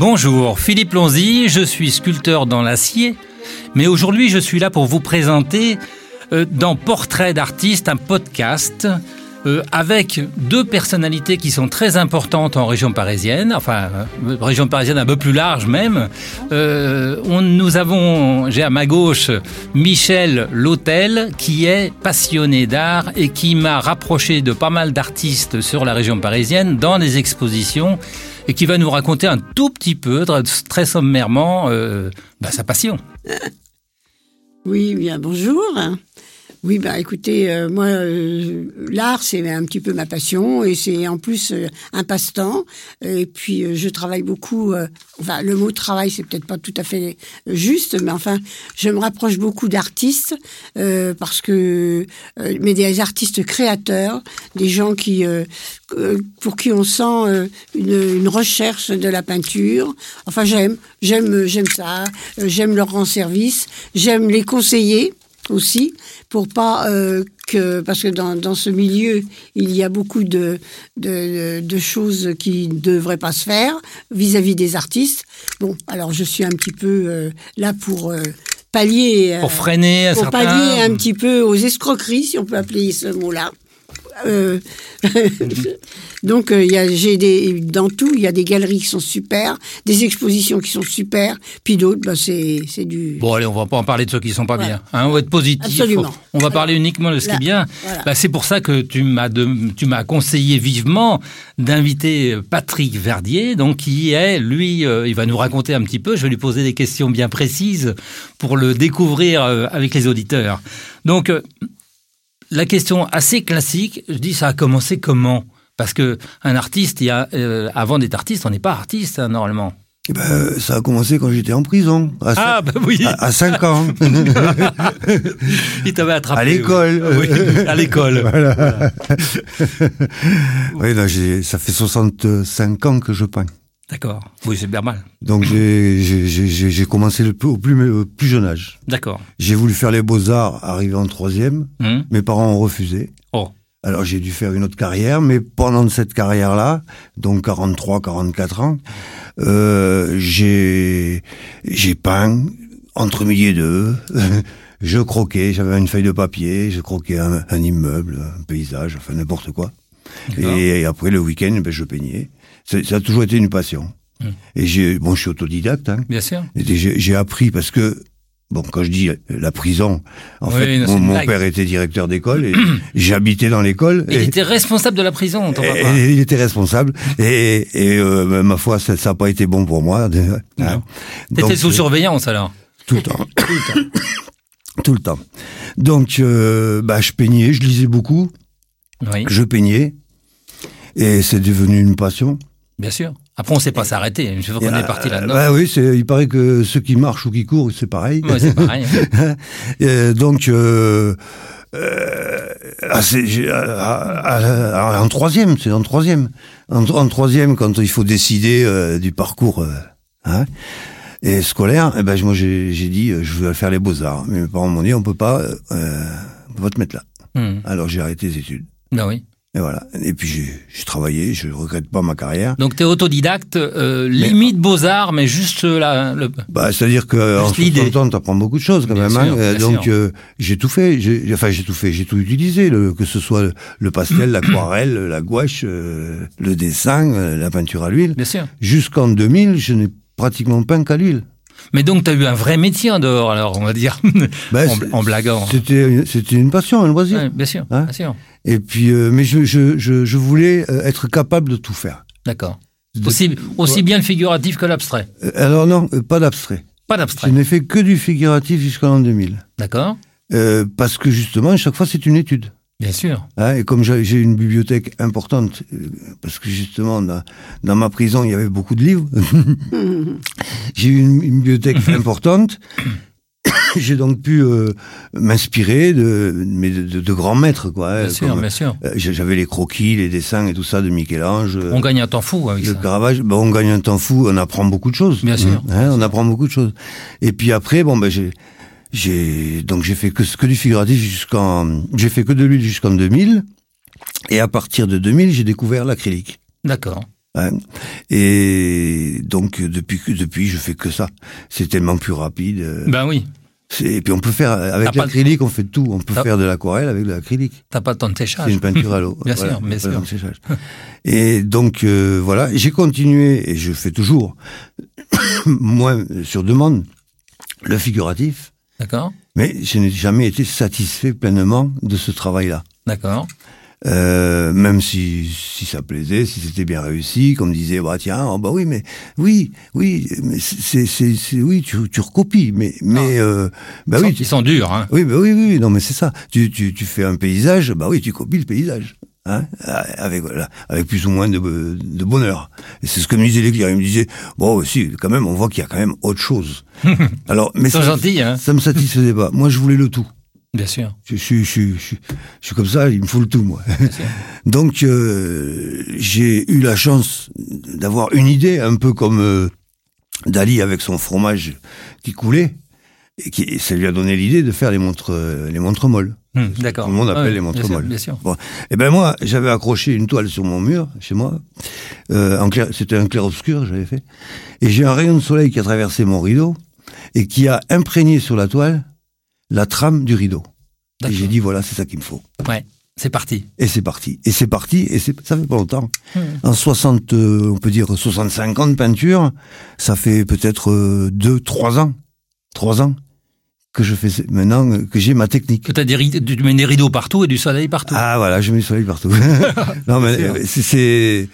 Bonjour, Philippe Lonzy, je suis sculpteur dans l'acier, mais aujourd'hui je suis là pour vous présenter euh, dans Portrait d'artiste un podcast euh, avec deux personnalités qui sont très importantes en région parisienne, enfin euh, région parisienne un peu plus large même. Nous avons, j'ai à ma gauche Michel Lautel qui est passionné d'art et qui m'a rapproché de pas mal d'artistes sur la région parisienne dans des expositions et qui va nous raconter un tout petit peu, très sommairement, euh, bah, sa passion. Oui, bien bonjour. Oui, bah écoutez, euh, moi, euh, l'art, c'est un petit peu ma passion et c'est en plus euh, un passe-temps. Et puis, je travaille beaucoup. enfin, le mot travail, c'est peut-être pas tout à fait juste, mais enfin, je me rapproche beaucoup d'artistes parce que, mais des artistes créateurs, des gens qui, pour qui on sent une, une recherche de la peinture. Enfin, j'aime, j'aime, j'aime ça. j'aime leur rendre service. J'aime les conseiller aussi pour pas euh, que parce que dans, dans ce milieu il y a beaucoup de de, de choses qui ne devraient pas se faire vis-à-vis des artistes. Bon, alors je suis un petit peu euh, là pour euh, pallier pour freiner à pour pallier un petit peu aux escroqueries si on peut appeler ce mot-là. Euh, donc euh, j'ai des dans tout il y a des galeries qui sont super, des expositions qui sont super, puis d'autres bah c'est du Bon allez, on va pas en parler de ceux qui sont pas bien. Hein, on va être positif. Absolument. On va parler uniquement de ce qui est bien. Bah, c'est pour ça que tu m'as tu m'as conseillé vivement d'inviter Patrick Verdier donc qui est lui euh, il va nous raconter un petit peu, je vais lui poser des questions bien précises pour le découvrir avec les auditeurs. Donc la question assez classique, je dis ça a commencé comment? Parce que un artiste, il y a, euh, avant d'être artiste, on n'est pas artiste hein, normalement. Eh ben, ça a commencé quand j'étais en prison. À ah, bah oui. À, 5 ans. Il t'avait attrapé. À l'école. Oui. à l'école. Voilà. oui, là, ça fait 65 ans que je peins. D'accord. Oui, c'est bien mal. Donc j'ai commencé le, au plus, plus jeune âge. D'accord. J'ai voulu faire les beaux-arts, arrivé en troisième. Hum. Mes parents ont refusé. Oh. Alors j'ai dû faire une autre carrière, mais pendant cette carrière-là, donc 43, 44 ans, euh, j'ai peint entre midi et deux. je croquais, j'avais une feuille de papier, je croquais un, un immeuble, un paysage, enfin n'importe quoi. Et, après le week-end, ben, je peignais. Ça a toujours été une passion. Et j'ai, bon, je suis autodidacte. Hein. Bien sûr. J'ai appris parce que, bon, quand je dis la prison, en fait, mon, père était directeur d'école et j'habitais dans l'école. Il était responsable de la prison, ton papa. Et, il était responsable. Et, et euh, ma foi, ça n'a pas été bon pour moi. Hein. T'étais sous surveillance alors Tout le temps. tout le temps. Tout le temps. Donc, euh, bah, je peignais, je lisais beaucoup. Oui. Je peignais. Et c'est devenu une passion. Bien sûr. Après, on ne sait pas s'arrêter. Une fois qu'on est parti là-dedans. Bah oui, il paraît que ceux qui marchent ou qui courent, c'est pareil. Ouais, c'est pareil. donc, euh, euh, ah, ah, ah, en troisième, c'est en troisième. En, troisième, quand il faut décider euh, du parcours hein, et scolaire, eh ben, moi j'ai dit, je veux faire les beaux-arts. Mais mes parents m'ont dit, on peut pas, on peut pas te mettre là. Hmm. Alors j'ai arrêté les études. Ben oui. Et voilà. Et puis j'ai travaillé, je regrette pas ma carrière. Donc tu es autodidacte, euh, limite beaux-arts, mais juste la... Le... Bah, C'est-à-dire que en 60 ans, tu apprends beaucoup de choses quand même. hein. Euh, donc euh, j'ai tout fait, enfin j'ai tout fait, j'ai tout utilisé, le, que ce soit le pastel, l'aquarelle, la gouache, euh, le dessin, la peinture à l'huile. Bien sûr. Jusqu'en 2000, je n'ai pratiquement peint qu'à l'huile. Mais donc, tu as eu un vrai métier en dehors, alors, on va dire, bah, en, blaguant. C'était, c'était une passion, un loisir. bien sûr, hein bien sûr. Et puis, euh, mais je, je, je, je, voulais euh, être capable de tout faire. D'accord. Aussi, aussi bien le figuratif que l'abstrait. Euh, alors non, pas d'abstrait. Pas d'abstrait. Je n'ai fait que du figuratif jusqu'en 2000. D'accord. parce que justement, chaque fois, c'est une étude. Bien sûr. Hein, et comme j'ai une bibliothèque importante, parce que justement, dans, dans, ma prison, il y avait beaucoup de livres, j'ai eu une, une, bibliothèque importante. j'ai donc pu euh, m'inspirer de, de, de, grands maîtres, quoi. Bien sûr, bien sûr. Euh, j'avais les croquis, les dessins et tout ça de Michel-Ange. On gagne un temps fou avec le ça. Caravage, ben, on gagne un temps fou, on apprend beaucoup de choses. Bien sûr. Hein, on apprend beaucoup de choses. Et puis après, bon, ben, j'ai, j'ai, donc j'ai fait que, que du figuratif jusqu'en, j'ai fait que de l'huile jusqu'en 2000. Et à partir de 2000, j'ai découvert l'acrylique. D'accord. Hein. Et donc depuis depuis je fais que ça. C'est tellement plus rapide. euh, Ben oui. c'est- Et puis on peut faire avec l'acrylique, on fait tout. On peut faire de l'aquarelle avec de l'acrylique. T'as pas de temps de C'est séchage. une peinture à l'eau. Bien sûr, bien sûr. Et donc euh, voilà, j'ai continué et je fais toujours, moi sur demande, le figuratif, D'accord. mais je n'ai jamais été satisfait pleinement de ce travail-là. D'accord. Euh, même si, si ça plaisait, si c'était bien réussi, comme disait, bah tiens, oh, bah oui, mais oui, oui, mais c'est, c'est, c'est- oui, tu, tu recopies, mais, mais, euh, bah Ils oui, sont- tu- Ils sont durs, hein. oui, bah oui, oui, non, mais c'est ça. Tu, tu, tu fais un paysage, bah oui, tu copies le paysage. Hein, avec voilà, avec plus ou moins de, de bonheur. C'est ce que me disaient les clients. Ils me disaient, bon, si, quand même, on voit qu'il y a quand même autre chose. Alors, mais ça, gentils, hein. ça me satisfaisait pas. Moi, je voulais le tout. Bien sûr. Je, suis, je, je, je suis comme ça, il me faut le tout, moi. Donc, euh, j'ai eu la chance d'avoir une idée, un peu comme euh, Dali avec son fromage qui coulait, et qui, ça lui a donné l'idée de faire les montres, euh, les montres molles. Hum, D'accord. Tout le monde appelle les montres bien sûr, molles. Bien sûr. Bon, et ben moi, j'avais accroché une toile sur mon mur, chez moi. Euh, c'était un clair-obscur, j'avais fait. Et j'ai un rayon de soleil qui a traversé mon rideau et qui a imprégné sur la toile la trame du rideau. Et j'ai dit voilà, c'est ça qu'il me faut. Ouais. C'est parti. Et c'est parti. Et c'est parti. Et c'est, ça fait pas longtemps. Hum. En 60, euh, on peut dire 65 ans de peinture, ça fait peut-être euh, deux, trois ans, trois ans que je fais maintenant euh, que j'ai ma technique. Que t'as des rideaux, tu mets des rideaux partout et du soleil partout. Ah voilà, je mets du soleil partout. non mais euh, c'est, c'est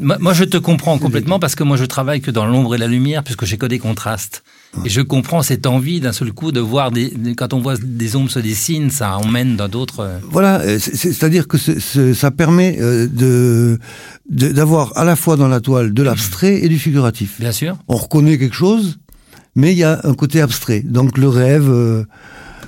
Moi, moi, je te comprends complètement parce que moi, je travaille que dans l'ombre et la lumière puisque j'ai que des contrastes. Et je comprends cette envie d'un seul coup de voir des, quand on voit des ombres se dessinent, ça emmène dans d'autres. euh, voilà, euh, c'est- c'est- c'est-à-dire que ça permet euh, de d'avoir à la fois dans la toile de l'abstrait et du figuratif. Bien sûr. On reconnaît quelque chose, mais il y a un côté abstrait. Donc le rêve, le,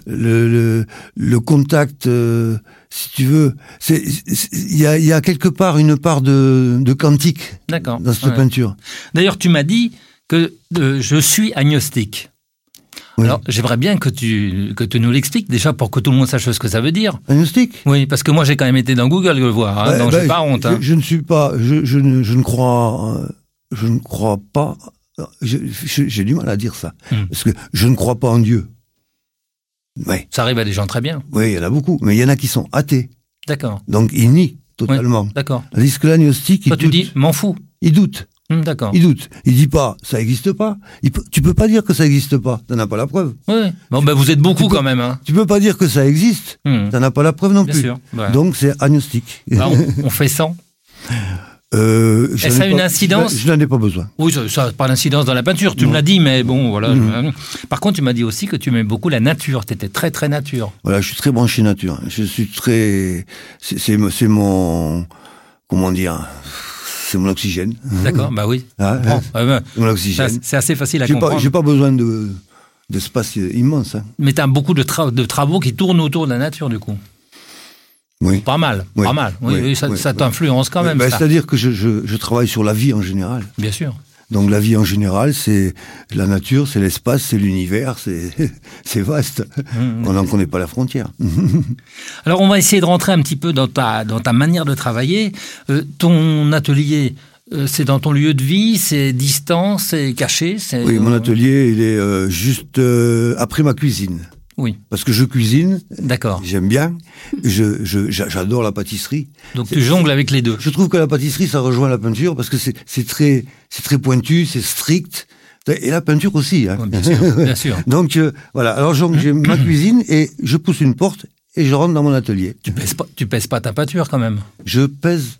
le, le contact, euh, si tu veux, il y a, il y a quelque part une part de, de quantique D'accord. dans cette Ouais. peinture. D'ailleurs, tu m'as dit que euh, je suis agnostique. Oui. Alors, j'aimerais bien que tu, que tu nous l'expliques déjà pour que tout le monde sache ce que ça veut dire. Agnostique? Oui, parce que moi, j'ai quand même été dans Google le voir, hein, donc j'ai pas honte. Je, hein. je ne suis pas, je, je, ne, je ne crois, euh, je ne crois pas. je- J'ai du mal à dire ça Hmm. parce que je ne crois pas en Dieu. Oui, Ça arrive à des gens très bien. oui, il y en a beaucoup, mais il y en a qui sont athées, D'accord. donc ils nient totalement. D'accord. Tandis que l'agnostique, il Toi, tu dis, m'en fous. il doute, Hum, D'accord. il doute. Il dit pas, ça existe pas. Il peut- tu peux pas dire que ça existe pas. T'en as pas la preuve. Oui. oui. Bon, ben, vous êtes beaucoup peux- quand même. Hein. Tu peux pas dire que ça existe. Hum. T'en as pas la preuve non Bien plus. sûr. Ouais. Donc c'est agnostique. Bah, on, on fait 100. Euh, ça a une pas- incidence Je n'en ai pas besoin. Oui, ça n'a pas d'incidence dans la peinture, tu Non. me l'as dit, mais bon, voilà. Mhm. je- Par contre, tu m'as dit aussi que tu aimais beaucoup la nature, tu étais très, très nature. Voilà, je suis très branché nature. Je suis très, c'est c'est mo- c'est mon, comment dire, c'est mon oxygène. D'accord Bah oui. Ah, Bon, hein, ouais. c'est mon Ça, oxygène. C'est assez facile à comprendre. j'ai pas besoin de d'espace immense. Hein. Mais tu as beaucoup de, tra- de travaux qui tournent autour de la nature, du coup. Oui. Pas mal, Oui. pas mal. Oui, ça, t'influence quand même, Ben, ça. C'est-à-dire que je, je, je travaille sur la vie en général. Bien sûr. Donc la vie en général, c'est la nature, c'est l'espace, c'est l'univers, c'est vaste. Mhm. On n'en connaît pas la frontière. Alors, on va essayer de rentrer un petit peu dans ta, dans ta manière de travailler. Euh, ton atelier, euh, c'est dans ton lieu de vie, c'est distant, c'est caché. Oui, mon atelier, il est euh, juste euh, après ma cuisine. Oui, Parce que je cuisine, d'accord. j'aime bien, je, je, j'a- j'adore la pâtisserie. Donc, tu jongles avec les deux. Je trouve que la pâtisserie, ça rejoint la peinture parce que c'est c'est très, c'est très pointu, c'est strict. Et la peinture aussi. Hein. Bien sûr, bien sûr. Donc euh, voilà, alors j'ai ma cuisine et je pousse une porte et je rentre dans mon atelier. Tu pèses pas, tu pèses pas ta peinture quand même. Je pèse.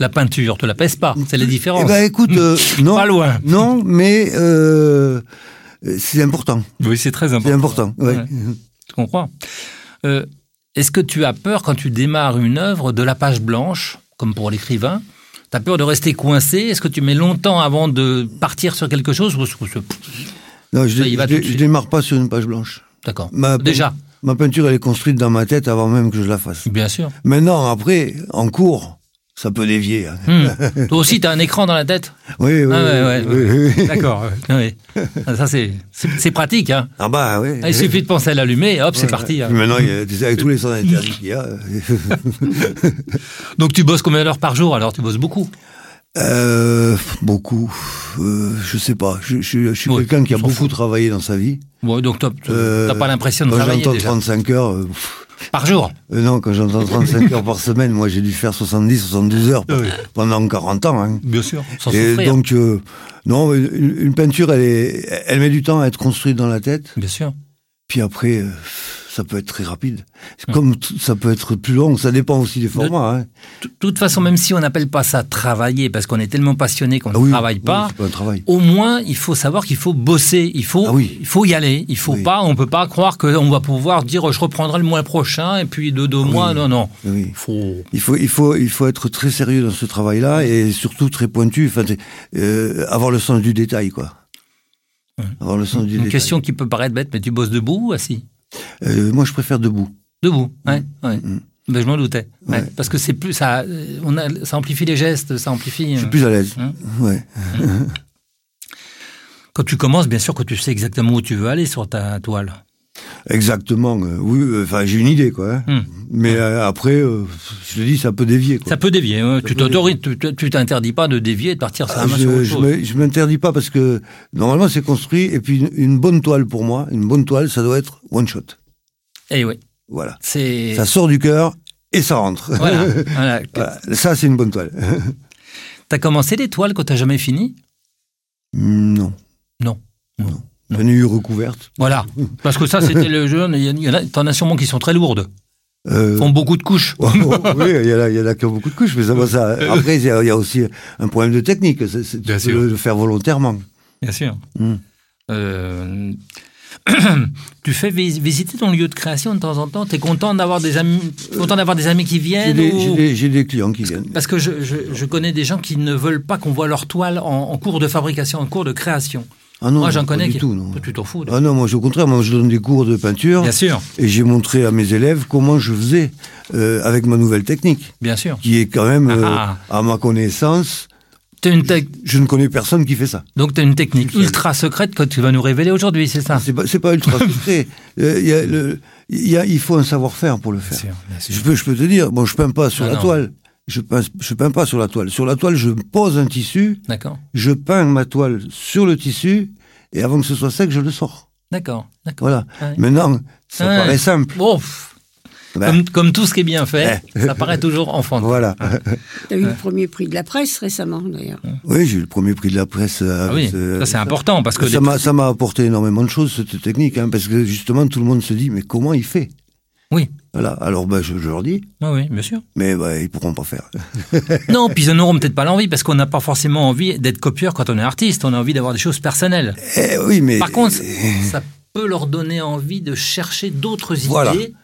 La peinture, tu la pèses pas. C'est la différence. Eh ben écoute, euh, non, Pas loin. non, mais euh, c'est important. Oui, c'est très C'est important. ouais. Ouais. Je comprends. Euh, Est-ce que tu as peur quand tu démarres une œuvre de la page blanche, comme pour l'écrivain? Tu as peur de rester coincé? Est-ce que tu mets longtemps avant de partir sur quelque chose ou Non, je, suite? démarre pas sur une page blanche. D'accord. Déjà, Ma peinture, elle est construite dans ma tête avant même que je la fasse. bien sûr. Maintenant, après, en cours, ça peut dévier. hein. Toi aussi, tu as un écran dans la tête Oui, oui, Ah ouais, ouais, oui, oui, oui. D'accord. ouais. Ouais. Ah, Ça, c'est pratique. Hein. Ah bah oui. Ah, Il suffit de penser à l'allumer, hop, c'est parti. hein. Maintenant, il y a, tu sais, avec tous les sons interdits qu'il y a. euh, Donc, tu bosses combien d'heures par jour Alors, tu bosses beaucoup? Euh, Beaucoup. Euh, je sais pas. Je, je, je suis Ouais, quelqu'un qui a beaucoup fout. travaillé dans sa vie. Bon, donc t'as t'as Euh, pas l'impression de Quand travailler j'entends déjà. 35 heures, euh, pff, par jour. euh, non, quand j'entends 35 heures par semaine, moi j'ai dû faire 70, 72 heures Oui. pendant 40 ans. Hein. Bien sûr. Sans Et souffrir. donc, euh, non, une, une peinture, elle, est, elle met du temps à être construite dans la tête. Bien sûr. Puis après, euh, ça peut être très rapide. Comme ça peut être plus long, ça dépend aussi des formats. Hein. De toute façon, même si on n'appelle pas ça travailler, parce qu'on est tellement passionné qu'on Ah ne travaille pas, au moins, il faut savoir qu'il faut bosser. Il faut, Ah oui. il faut y aller. Il faut pas, on peut pas croire qu'on va pouvoir dire je reprendrai le mois prochain et puis de deux mois. Non, non. Il faut. Il faut, il faut, il faut être très sérieux dans ce travail-là et surtout très pointu. Enfin, euh, avoir le sens du détail, quoi. Avoir le sens du Une détail. question qui peut paraître bête, mais tu bosses debout ou assis Euh, moi, je préfère debout. Debout, ouais. ouais. Mm. Ben, je m'en doutais. Ouais. Ouais. Parce que c'est plus ça, on a, ça amplifie les gestes, ça amplifie. Je suis euh, plus à l'aise. Hein Ouais. Quand tu commences, bien sûr que tu sais exactement où tu veux aller sur ta toile. Exactement. euh, oui. euh, Enfin, j'ai une idée, quoi. hein. Hmm. Mais euh, après, euh, je te dis, ça peut dévier, quoi. Ça peut dévier. Tu t'autorises- tu t'interdis pas de dévier et de partir sur Ah, je je m'interdis pas parce que normalement c'est construit et puis une, une bonne toile pour moi, une bonne toile, ça doit être one shot. Eh oui, Voilà. c'est. Ça sort du cœur et ça rentre. Voilà. voilà. Voilà. Ça c'est une bonne toile. T'as commencé les toiles quand t'as jamais fini non. Non. J'en eu recouverte. Voilà. Parce que ça, c'était le jeune. Il y en- a, t'en as sûrement qui sont très lourdes. Euh, Font beaucoup de couches. oui, il y, en a, y en a qui ont beaucoup de couches, mais ça ça. Après, il y, a il y a aussi un problème de technique. C'est, tu peux le faire volontairement. Bien sûr. Mm. Euh, tu fais vis- visiter ton lieu de création de temps en temps? T'es content d'avoir des amis, content d'avoir des amis qui J'ai viennent des, ou- j'ai des- clients qui viennent. Parce que je, je- je connais des gens qui ne veulent pas qu'on voit leur toile en, en cours de fabrication, en cours de création. Ah non, Moi, j'en pas connais du qui. tout, non. Tu t'en fous. Ah non, moi, au contraire, moi, je donne des cours de peinture. Bien sûr, Et j'ai montré à mes élèves comment je faisais euh, avec ma nouvelle technique, bien sûr. qui est quand même, euh, Ah. à ma connaissance, T'as une tec- je ne connais personne qui fait ça. Donc, tu as une technique ultra secrète que tu vas nous révéler aujourd'hui, c'est ça? C'est pas, c'est pas ultra secret. Euh, il y a le- il y a- il faut un savoir-faire pour le faire. Bien sûr, bien sûr. Je peux, je peux te dire, bon, je peins pas sur Ah la non. toile. Je peins, je peins pas sur la toile. Sur la toile, je pose un tissu, D'accord, je peins ma toile sur le tissu, et avant que ce soit sec, je le sors. d'accord, d'accord. Voilà. Ouais. Maintenant, ça Ouais. paraît simple. Bon, Ben, comme, comme tout ce qui est bien fait, ça paraît toujours enfant. Voilà. Tu as eu le premier prix de la presse récemment, d'ailleurs. oui, j'ai eu le premier prix de la presse. euh, Ah oui, ce- ça c'est important parce que Ça les- m'a, ça m'a apporté énormément de choses, cette technique, hein, parce que justement, tout le monde se dit, mais comment il fait? Oui. Voilà. Alors, ben, je, je leur dis, Ah oui, bien sûr. mais ben, ils pourront pas faire. Non, puis ils n'auront peut-être pas l'envie parce qu'on n'a pas forcément envie d'être copieur quand on est artiste. On a envie d'avoir des choses personnelles. Eh oui, mais. Par contre, ça peut leur donner envie de chercher d'autres Voilà. idées.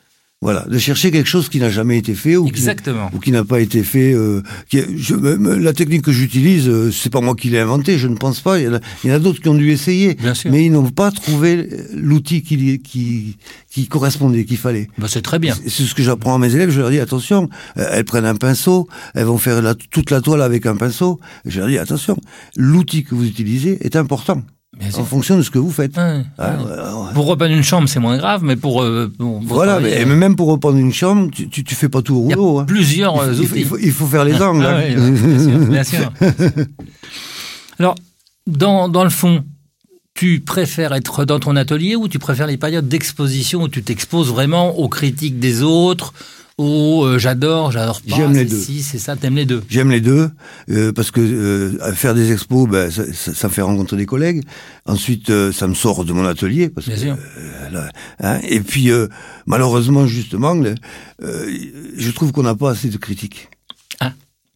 Voilà, de chercher quelque chose qui n'a jamais été fait ou qui, Exactement. ou qui n'a pas été fait. euh, qui je- la technique que j'utilise, euh, c'est pas moi qui l'ai inventée, je ne pense pas. Il y en a, d'autres qui ont dû essayer, Bien sûr. mais ils n'ont pas trouvé l'outil qui, qui, qui correspondait, qu'il fallait. Bah, c'est très bien. C'est ce que j'apprends à mes élèves. Je leur dis attention, euh, elles prennent un pinceau, elles vont faire la- toute la toile avec un pinceau. Je leur dis attention, l'outil que vous utilisez est important en fonction de ce que vous faites. Ouais, Ah, ouais. ouais, ouais. Pour repeindre une chambre, c'est moins grave, mais pour. euh, pour- pour Voilà, travailler, mais même pour reprendre une chambre, tu, tu, tu fais pas tout au il y a rouleau. hein. plusieurs Il euh, il outils. il faut- il faut faire les angles. Ah hein. sûr, bien sûr. Alors, dans, dans le fond, tu préfères être dans ton atelier ou tu préfères les périodes d'exposition où tu t'exposes vraiment aux critiques des autres, ou euh, j'adore, j'adore pas, J'aime les c'est deux. si, c'est ça, t'aimes les deux. J'aime les deux euh, parce que euh, faire des expos, ben, ça, ça, ça me fait rencontrer des collègues. Ensuite, euh, ça me sort de mon atelier parce Bien que, sûr. euh, là, hein, et puis euh, malheureusement, justement, le- euh, je trouve qu'on n'a pas assez de critiques. Ah.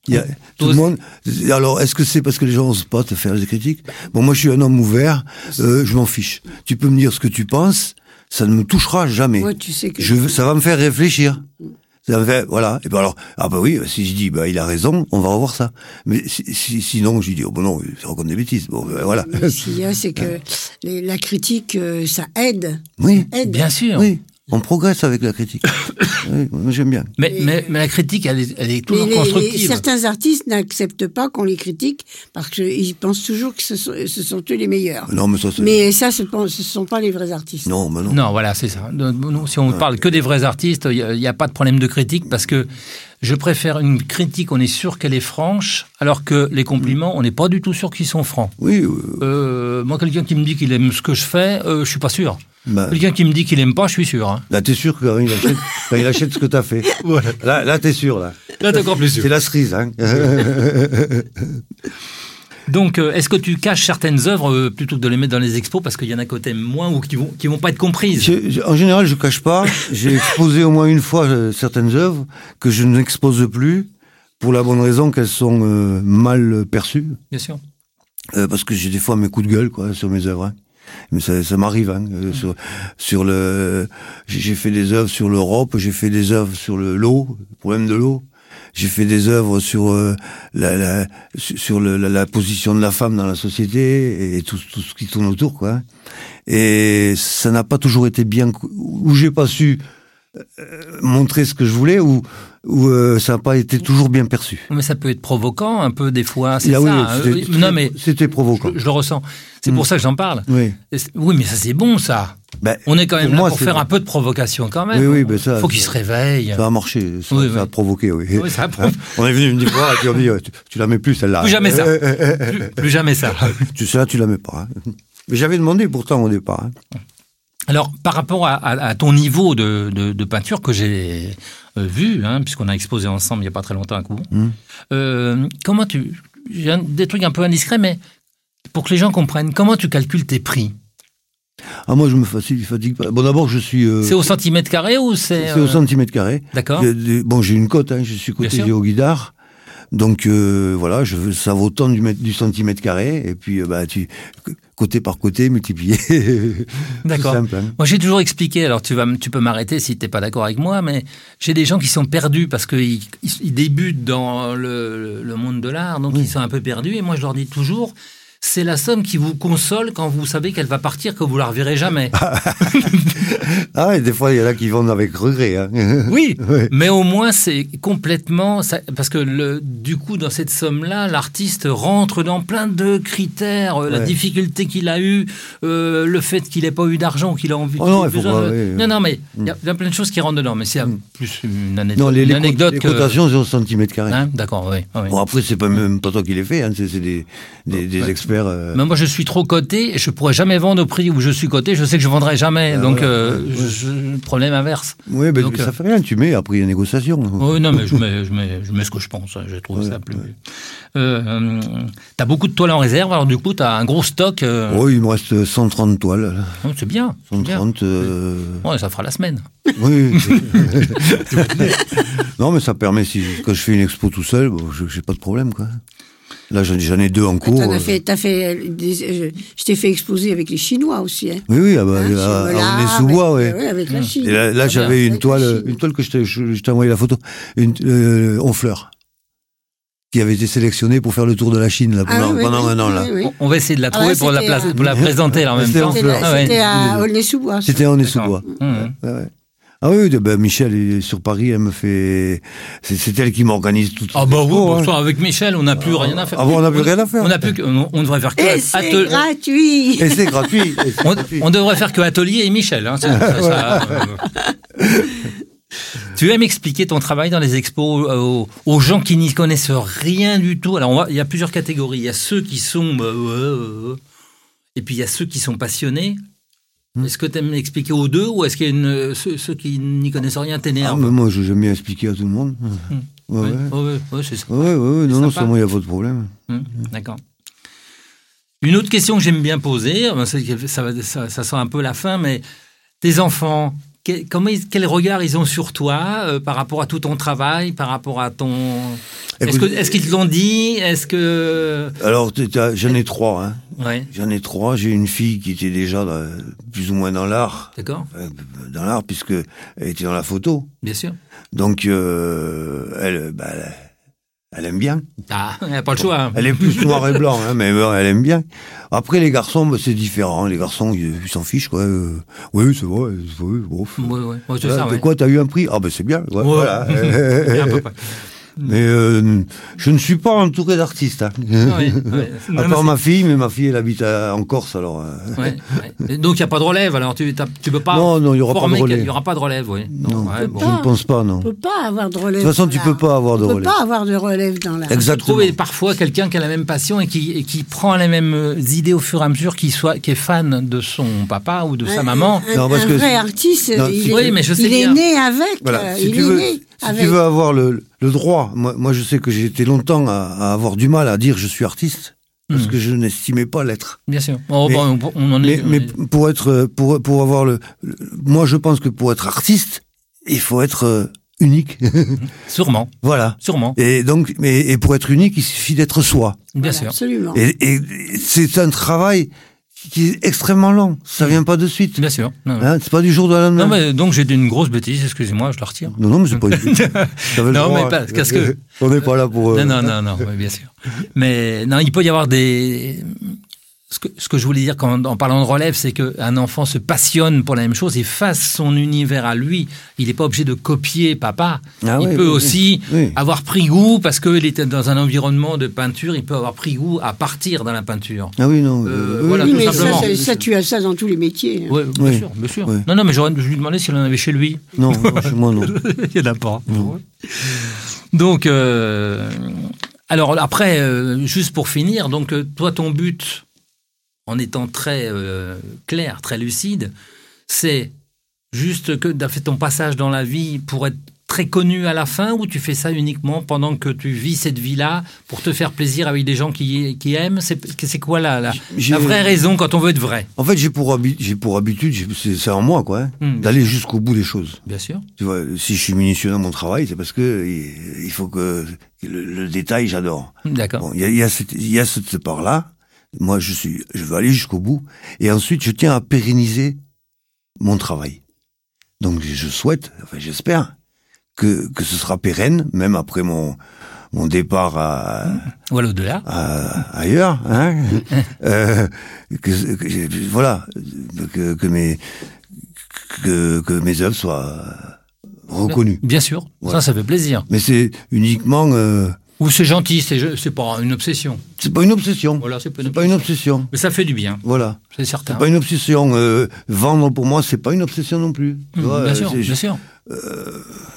Il y a, tout le monde. Alors, est-ce que c'est parce que les gens n'osent pas te faire des critiques? Bon, moi, je suis un homme ouvert. euh, je m'en fiche. Tu peux me dire ce que tu penses. Ça ne me touchera jamais. Moi, tu sais que. Je, veux- ça va me faire réfléchir. Ça me fait, voilà. Et ben alors, ah bah oui, si je dis, bah il a raison, on va revoir ça. Mais si, si- sinon, je dis, oh bon non, il raconte des bêtises. Bon, ben, voilà. Mais Ce qu'il y a, c'est que les- la critique, euh, ça aide. Oui, Aide. Bien sûr. oui, on progresse avec la critique. oui, moi j'aime bien. Mais, mais, mais la critique, elle est, elle est Mais toujours les- les- constructive. certains artistes n'acceptent pas qu'on les critique parce qu'ils pensent toujours que ce sont, ce sont eux les meilleurs. Non, mais ça, c'est. Mais ça, ce ne sont pas les vrais artistes. Non, mais non. Non, voilà, c'est ça. Non, non, Si on parle que des vrais artistes, il n'y a, il y a pas de problème de critique parce que Je préfère une critique, on est sûr qu'elle est franche, alors que les compliments, on n'est pas du tout sûr qu'ils sont francs. Oui. Euh, moi, quelqu'un qui me dit qu'il aime ce que je fais, euh, je suis pas sûr. Bah, Quelqu'un qui me dit qu'il aime pas, je suis sûr. Hein. là, t'es sûr que quand il achète, quand il achète ce que t'as fait. Là, là t'es sûr, là. Là, t'es encore plus C'est la cerise, hein. Donc, euh, est-ce que tu caches certaines œuvres euh, plutôt que de les mettre dans les expos parce qu'il y en a que t'aimes moins ou qui vont, qui vont pas être comprises? Je- je- en général, je cache pas. J'ai exposé au moins une fois euh, certaines œuvres que je n'expose plus pour la bonne raison qu'elles sont euh, mal perçues. Bien sûr. Euh, parce que j'ai des fois mes coups de gueule quoi sur mes œuvres. hein. Mais ça, ça m'arrive. Hein, euh, sur, sur le, j'ai fait des œuvres sur l'Europe, j'ai fait des œuvres sur le l'eau, le problème de l'eau. J'ai fait des œuvres sur euh, la, la sur la, la position de la femme dans la société et tout, tout ce qui tourne autour quoi. Et ça n'a pas toujours été bien ou j'ai pas su euh, montrer ce que je voulais ou ou euh, ça n'a pas été toujours bien perçu. Mais ça peut être provoquant un peu des fois. C'est Ah ça. oui, hein. non, mais c'était provoquant. je, je le ressens. C'est pour ça que j'en parle. Oui. Mais ça c'est bon ça. Ben, On est quand même pour là moi, pour faire bon. un peu de provocation quand même. Oui, oui, ben ça- Faut qu'il se réveille. Ça a marché, ça, Oui, ça oui. a provoqué, oui. Oui, ça a Hein. On est venu me voir et puis on dit, euh, tu, tu la mets plus celle-là. Plus jamais ça. Euh, Plus, plus jamais ça. tu sais, tu la mets pas. hein. Mais j'avais demandé pourtant au départ. hein. Alors, par rapport à, à- à ton niveau de, de- de peinture que j'ai euh, vu, hein, puisqu'on a exposé ensemble il n'y a pas très longtemps un coup, Mm. euh, comment tu... J'ai des trucs un peu indiscrets, mais pour que les gens comprennent, comment tu calcules tes prix? Ah, moi, je me fatigue, fatigue pas. Bon, d'abord, je suis. euh, C'est au centimètre carré ou c'est... c'est au centimètre carré. D'accord. Bon, j'ai une cote, hein, je suis coté au guidard. Donc euh, voilà, je veux, ça vaut tant du, mètre- du centimètre carré, et puis euh, bah tu côté par côté multiplié. D'accord. Hein. Moi, j'ai toujours expliqué, alors tu, vas, tu peux m'arrêter si tu n'es pas d'accord avec moi, mais j'ai des gens qui sont perdus parce qu'ils ils, ils débutent dans le, le monde de l'art, donc ils sont un peu perdus. Et moi, je leur dis toujours, c'est la somme qui vous console quand vous savez qu'elle va partir, que vous la reverrez jamais. Ah, et des fois, il y en a qui vont avec regret. Hein. Oui, mais au moins c'est complètement ça- parce que le, du coup dans cette somme-là, l'artiste rentre dans plein de critères, euh, la difficulté qu'il a eue, euh, le fait qu'il n'ait pas eu d'argent, qu'il a envie. Oh non, il faut pas, de- oui. Non, non, mais il y, a- y a plein de choses qui rentrent dedans, mais c'est un- plus une anecdote, Non, les, une les, anecdote les que. cotations, c'est au centimètre carré. Hein, D'accord, oui. oui. Bon, après, c'est pas même pas toi qui les fais, hein, c'est c'est des, des, des experts. Euh, Mais moi, je suis trop coté et je pourrais jamais vendre au prix où je suis coté. Je sais que je vendrai jamais. Ah, donc, voilà. euh, je- problème inverse. Oui, ben, Donc, ça euh, fait rien, tu mets, après il y a négociation. Oui, non, mais je mets, je mets, je mets ce que je pense. hein, Je trouve ça plus. Euh, euh, t'as beaucoup de toiles en réserve, alors du coup, t'as un gros stock. Oui, il me reste 130 toiles. oh, c'est bien. c'est bien. 130. euh, Ouais, ça fera la semaine. Oui. non, mais ça permet, si, quand je fais une expo tout seul, bon, je j'ai pas de problème, quoi. Là, j'en j'en ai deux en cours. As fait, t'as fait, euh, des- euh, je t'ai fait exposer avec les Chinois aussi. Hein. Oui, oui, ah bah, Hein, à- à- Chinois, on est sous bois, avec, ouais. ouais, avec la Chine. Et là, là, Ah, j'avais une toile, une toile que je t'ai, je, t'ai envoyé la photo, une euh, en fleurs, qui avait été sélectionnée pour faire le tour de la Chine là, Ah pendant, oui, pendant oui, un an oui, là. oui, oui. On- va essayer de la Ah trouver ouais, pour, la place- euh, pour la présenter là, en même C'était temps. en C'était Ah à Aulnay-sous-Bois. C'était en sous-bois. Mmh. Ouais, ouais. Ah oui, ben Michel est sur Paris, elle me fait, c'est, elle qui m'organise tout. Ah bah oui, hein. avec Michel, on n'a plus rien à faire. Ah bon, on n'a plus rien à faire. On n'a plus que, on, on devrait faire que Et c'est atel- gratuit Et c'est gratuit. on, devrait faire que atelier et Michel. hein, ça- ça- ça, euh. Tu aimes expliquer ton travail dans les expos euh, aux, aux gens qui n'y connaissent rien du tout? Alors, on va- il y a plusieurs catégories. Il y a ceux qui sont. bah, et puis, il y a ceux qui sont passionnés. Hmm. Est-ce que tu aimes expliquer aux deux ou est-ce qu'il y a une, ceux, ceux qui n'y connaissent rien Ah, t'énervent mais moi, je j'aime bien expliquer à tout le monde. Ouais, Oui, ouais. ouais, ouais, ouais, c'est ça. Ouais, ouais, non, non, il n'y a pas de problème. Hum, D'accord. Une autre question que j'aime bien poser, ben, c'est que ça, ça, ça sent un peu la fin, mais tes enfants, que- comment ils- quel regard ils ont sur toi euh, par rapport à tout ton travail, par rapport à ton... Est-ce Écoute- que- est-ce qu'ils te l'ont dit Est-ce que... Alors, j'en ai trois. Hein. Ouais, J'en ai trois. J'ai une fille qui était déjà dans- plus ou moins dans l'art, d'accord, euh, dans l'art puisque elle était dans la photo. bien sûr. Donc, euh, elle, bah, elle, elle aime bien. Ah, il n'y a pas le choix. hein. Elle est plus noir et blanc, hein, mais elle aime bien. Après, les garçons, bah, c'est différent. Les garçons, ils s'en fichent, quoi. Euh, oui, c'est vrai. Oui, bon. Ouais, ouais, ouais, c'est Voilà, ça, de ouais. quoi, t'as eu un prix? Ah, ben c'est bien. voilà. Et à peu près. Mais euh, je ne suis pas entouré d'artistes. Hein. Oui, oui. À part ma fille, mais ma fille, elle habite à- en Corse, alors. euh, ouais, ouais. Donc il n'y a pas de relève, alors tu tu peux pas Non, non, il y aura pas de relève. Il n'y aura pas de relève, oui. Non, ouais, bon. je ne pense pas, non. On peut pas avoir de relève. De toute façon, tu dans peux pas avoir de On peut relève. pas avoir de relève dans l'art. Exactement. trouver parfois quelqu'un qui a la même passion et qui, et qui prend les mêmes euh, idées au fur et à mesure, qui, soit, qui est fan de son papa ou de sa Un- maman? Un, Non, parce un que- vrai artiste, Non, il, est, Oui, mais je sais il est né avec. Voilà, euh, si il tu est veux, né si avec. tu veux avoir le, le droit, moi, moi je sais que j'ai été longtemps à, à avoir du mal à dire je suis artiste parce Hmm. que je n'estimais pas l'être. Bien sûr. Oh, Mais- bon, on, en Mais, est. mais pour être, pour, pour avoir le, le- moi je pense que pour être artiste, il faut être euh, unique. Sûrement, voilà. sûrement. Et donc, mais, et pour être unique, il suffit d'être soi. Bien Voilà, sûr. Absolument. Et, et c'est un travail qui est extrêmement long. Ça vient pas de suite. Bien sûr. Hein, c'est pas du jour au lendemain. non, mais donc j'ai dit une grosse bêtise, excusez-moi, je la retire. Non, non, mais c'est pas une Non, mais pas- qu'est-ce que- On n'est pas là pour. euh, Non, non, non, non, oui, bien sûr. Mais non, il peut y avoir des. Ce que, ce que je voulais dire quand, en parlant de relève, c'est qu'un enfant se passionne pour la même chose et fasse son univers à lui. Il n'est pas obligé de copier papa. Ah il oui, peut oui, aussi oui. avoir pris goût parce qu'il était dans un environnement de peinture. Il peut avoir pris goût à partir dans la peinture. Ah oui, non. Euh, euh, voilà, oui, tout mais ça, simplement. ça, ça, tu as ça dans tous les métiers. hein. Bien Oui. sûr, bien sûr. Non, non, mais j'aurais- je lui demandais s'il en avait chez lui. Non, chez moi, non. Il n'y en a pas. Donc, euh, alors après, euh, juste pour finir, donc toi, ton but, en étant très euh, clair, très lucide, c'est juste que tu as fait ton passage dans la vie pour être très connu à la fin ou tu fais ça uniquement pendant que tu vis cette vie-là pour te faire plaisir avec des gens qui, qui aiment? C'est quoi la, la, vraie raison quand on veut être vrai? En fait, j'ai pour, pour habitude, c'est en moi, quoi, hein, Hmm. d'aller jusqu'au bout des choses. Bien sûr. Tu vois, si je suis minutieux dans mon travail, c'est parce que il, il faut que le, le détail, j'adore. D'accord. Bon, il y a, il y a cette, y a cette part-là. Moi, je suis, je veux aller jusqu'au bout. Et ensuite, je tiens à pérenniser mon travail. Donc, je souhaite, enfin, j'espère que, que ce sera pérenne, même après mon, mon départ à, au-delà. à- ailleurs, hein. euh, que, que- voilà, que, que mes, que, que mes œuvres soient reconnues. Bien sûr. Voilà. Ça, ça fait plaisir. Mais c'est uniquement, euh, Ou c'est gentil, c'est c'est pas une obsession. c'est pas une obsession. Voilà, c'est pas pas une obsession. Mais ça fait du bien, Voilà. c'est certain. C'est pas une obsession. Euh, vendre pour moi, c'est pas une obsession non plus. Mmh, vois, bien euh, sûr, bien sûr.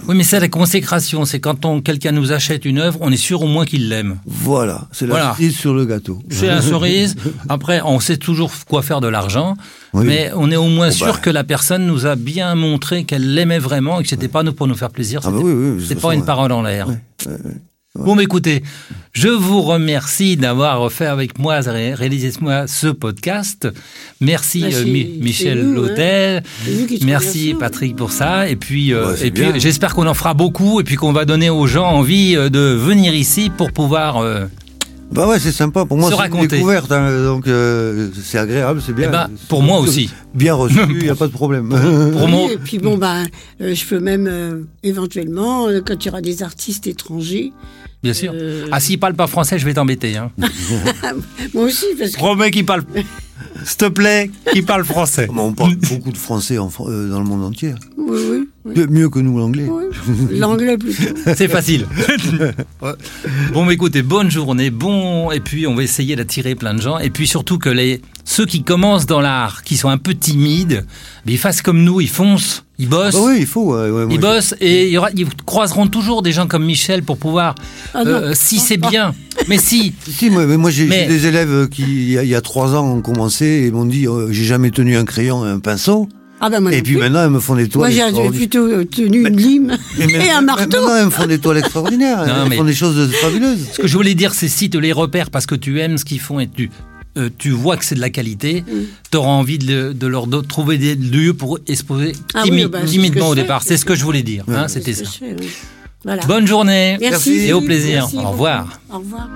Oui, mais c'est la consécration. C'est quand on, quelqu'un nous achète une œuvre, on est sûr au moins qu'il l'aime. Voilà, c'est la Voilà. cerise sur le gâteau. C'est la cerise. Après, on sait toujours quoi faire de l'argent, Oui. mais on est au moins sûr bah. que la personne nous a bien montré qu'elle l'aimait vraiment et que c'était pas nous pour nous faire plaisir. Ah bah c'était- oui, oui, façon, pas une ouais. parole en l'air. Ouais, ouais. Bon, mais écoutez, je vous remercie d'avoir fait avec moi, ré- réalisé avec moi ce podcast. Merci Bah, euh, Michel nous, hein. Te Merci. Patrick pour ça. Et puis, euh, Ouais, et puis j'espère qu'on en fera beaucoup et puis qu'on va donner aux gens envie euh, de venir ici pour pouvoir. euh, Bah ouais, c'est sympa. Pour moi, Se c'est une raconter. découverte. hein, donc, euh, c'est agréable, c'est bien. eh ben, pour moi aussi. Bien reçu, il n'y a pas de problème. Pour moi, Et puis bon, euh, je peux même euh, éventuellement, euh, quand il y aura des artistes étrangers, bien sûr. euh, Ah, s'il parle pas français, je vais t'embêter. Hein. moi aussi, parce que Promets qu'il parle. S'il te plaît, qu'il parle français. On parle beaucoup de français en euh, dans le monde entier. oui, oui, oui, Mieux- que nous, l'anglais. oui. l'anglais plutôt. C'est facile. bon, mais écoutez, bonne journée, bon, et puis on va essayer d'attirer plein de gens, et puis surtout que les ceux qui commencent dans l'art, qui sont un peu timides, mais ils fassent comme nous, ils foncent, ils bossent. Ah oui, il faut. ouais, ouais, moi, Ils bossent et il y aura, ils croiseront toujours des gens comme Michel pour pouvoir, Ah euh, si c'est bien, mais si, Si, moi, mais moi j'ai Mais- des élèves qui, il y, a, il y a trois ans, ont commencé et m'ont dit euh, j'ai jamais tenu un crayon et un pinceau. Ah ben moi et puis plus. maintenant, elles me font des toiles. Moi j'ai extraordinaires. plutôt tenu une lime Mais et un marteau. Maintenant, elles me font des toiles extraordinaires. Non, elles mais- font des choses fabuleuses. ce que je voulais dire, c'est si tu les repères parce que tu aimes ce qu'ils font et tu, euh, tu vois que c'est de la qualité, Mm. tu auras envie de, de leur do- trouver des lieux pour exposer Ah oui, timi- bah, au départ. c'est ce que je voulais dire. hein, C'était ça. Voilà. Bonne journée Merci. et au plaisir. Merci Au beaucoup. revoir. Au revoir.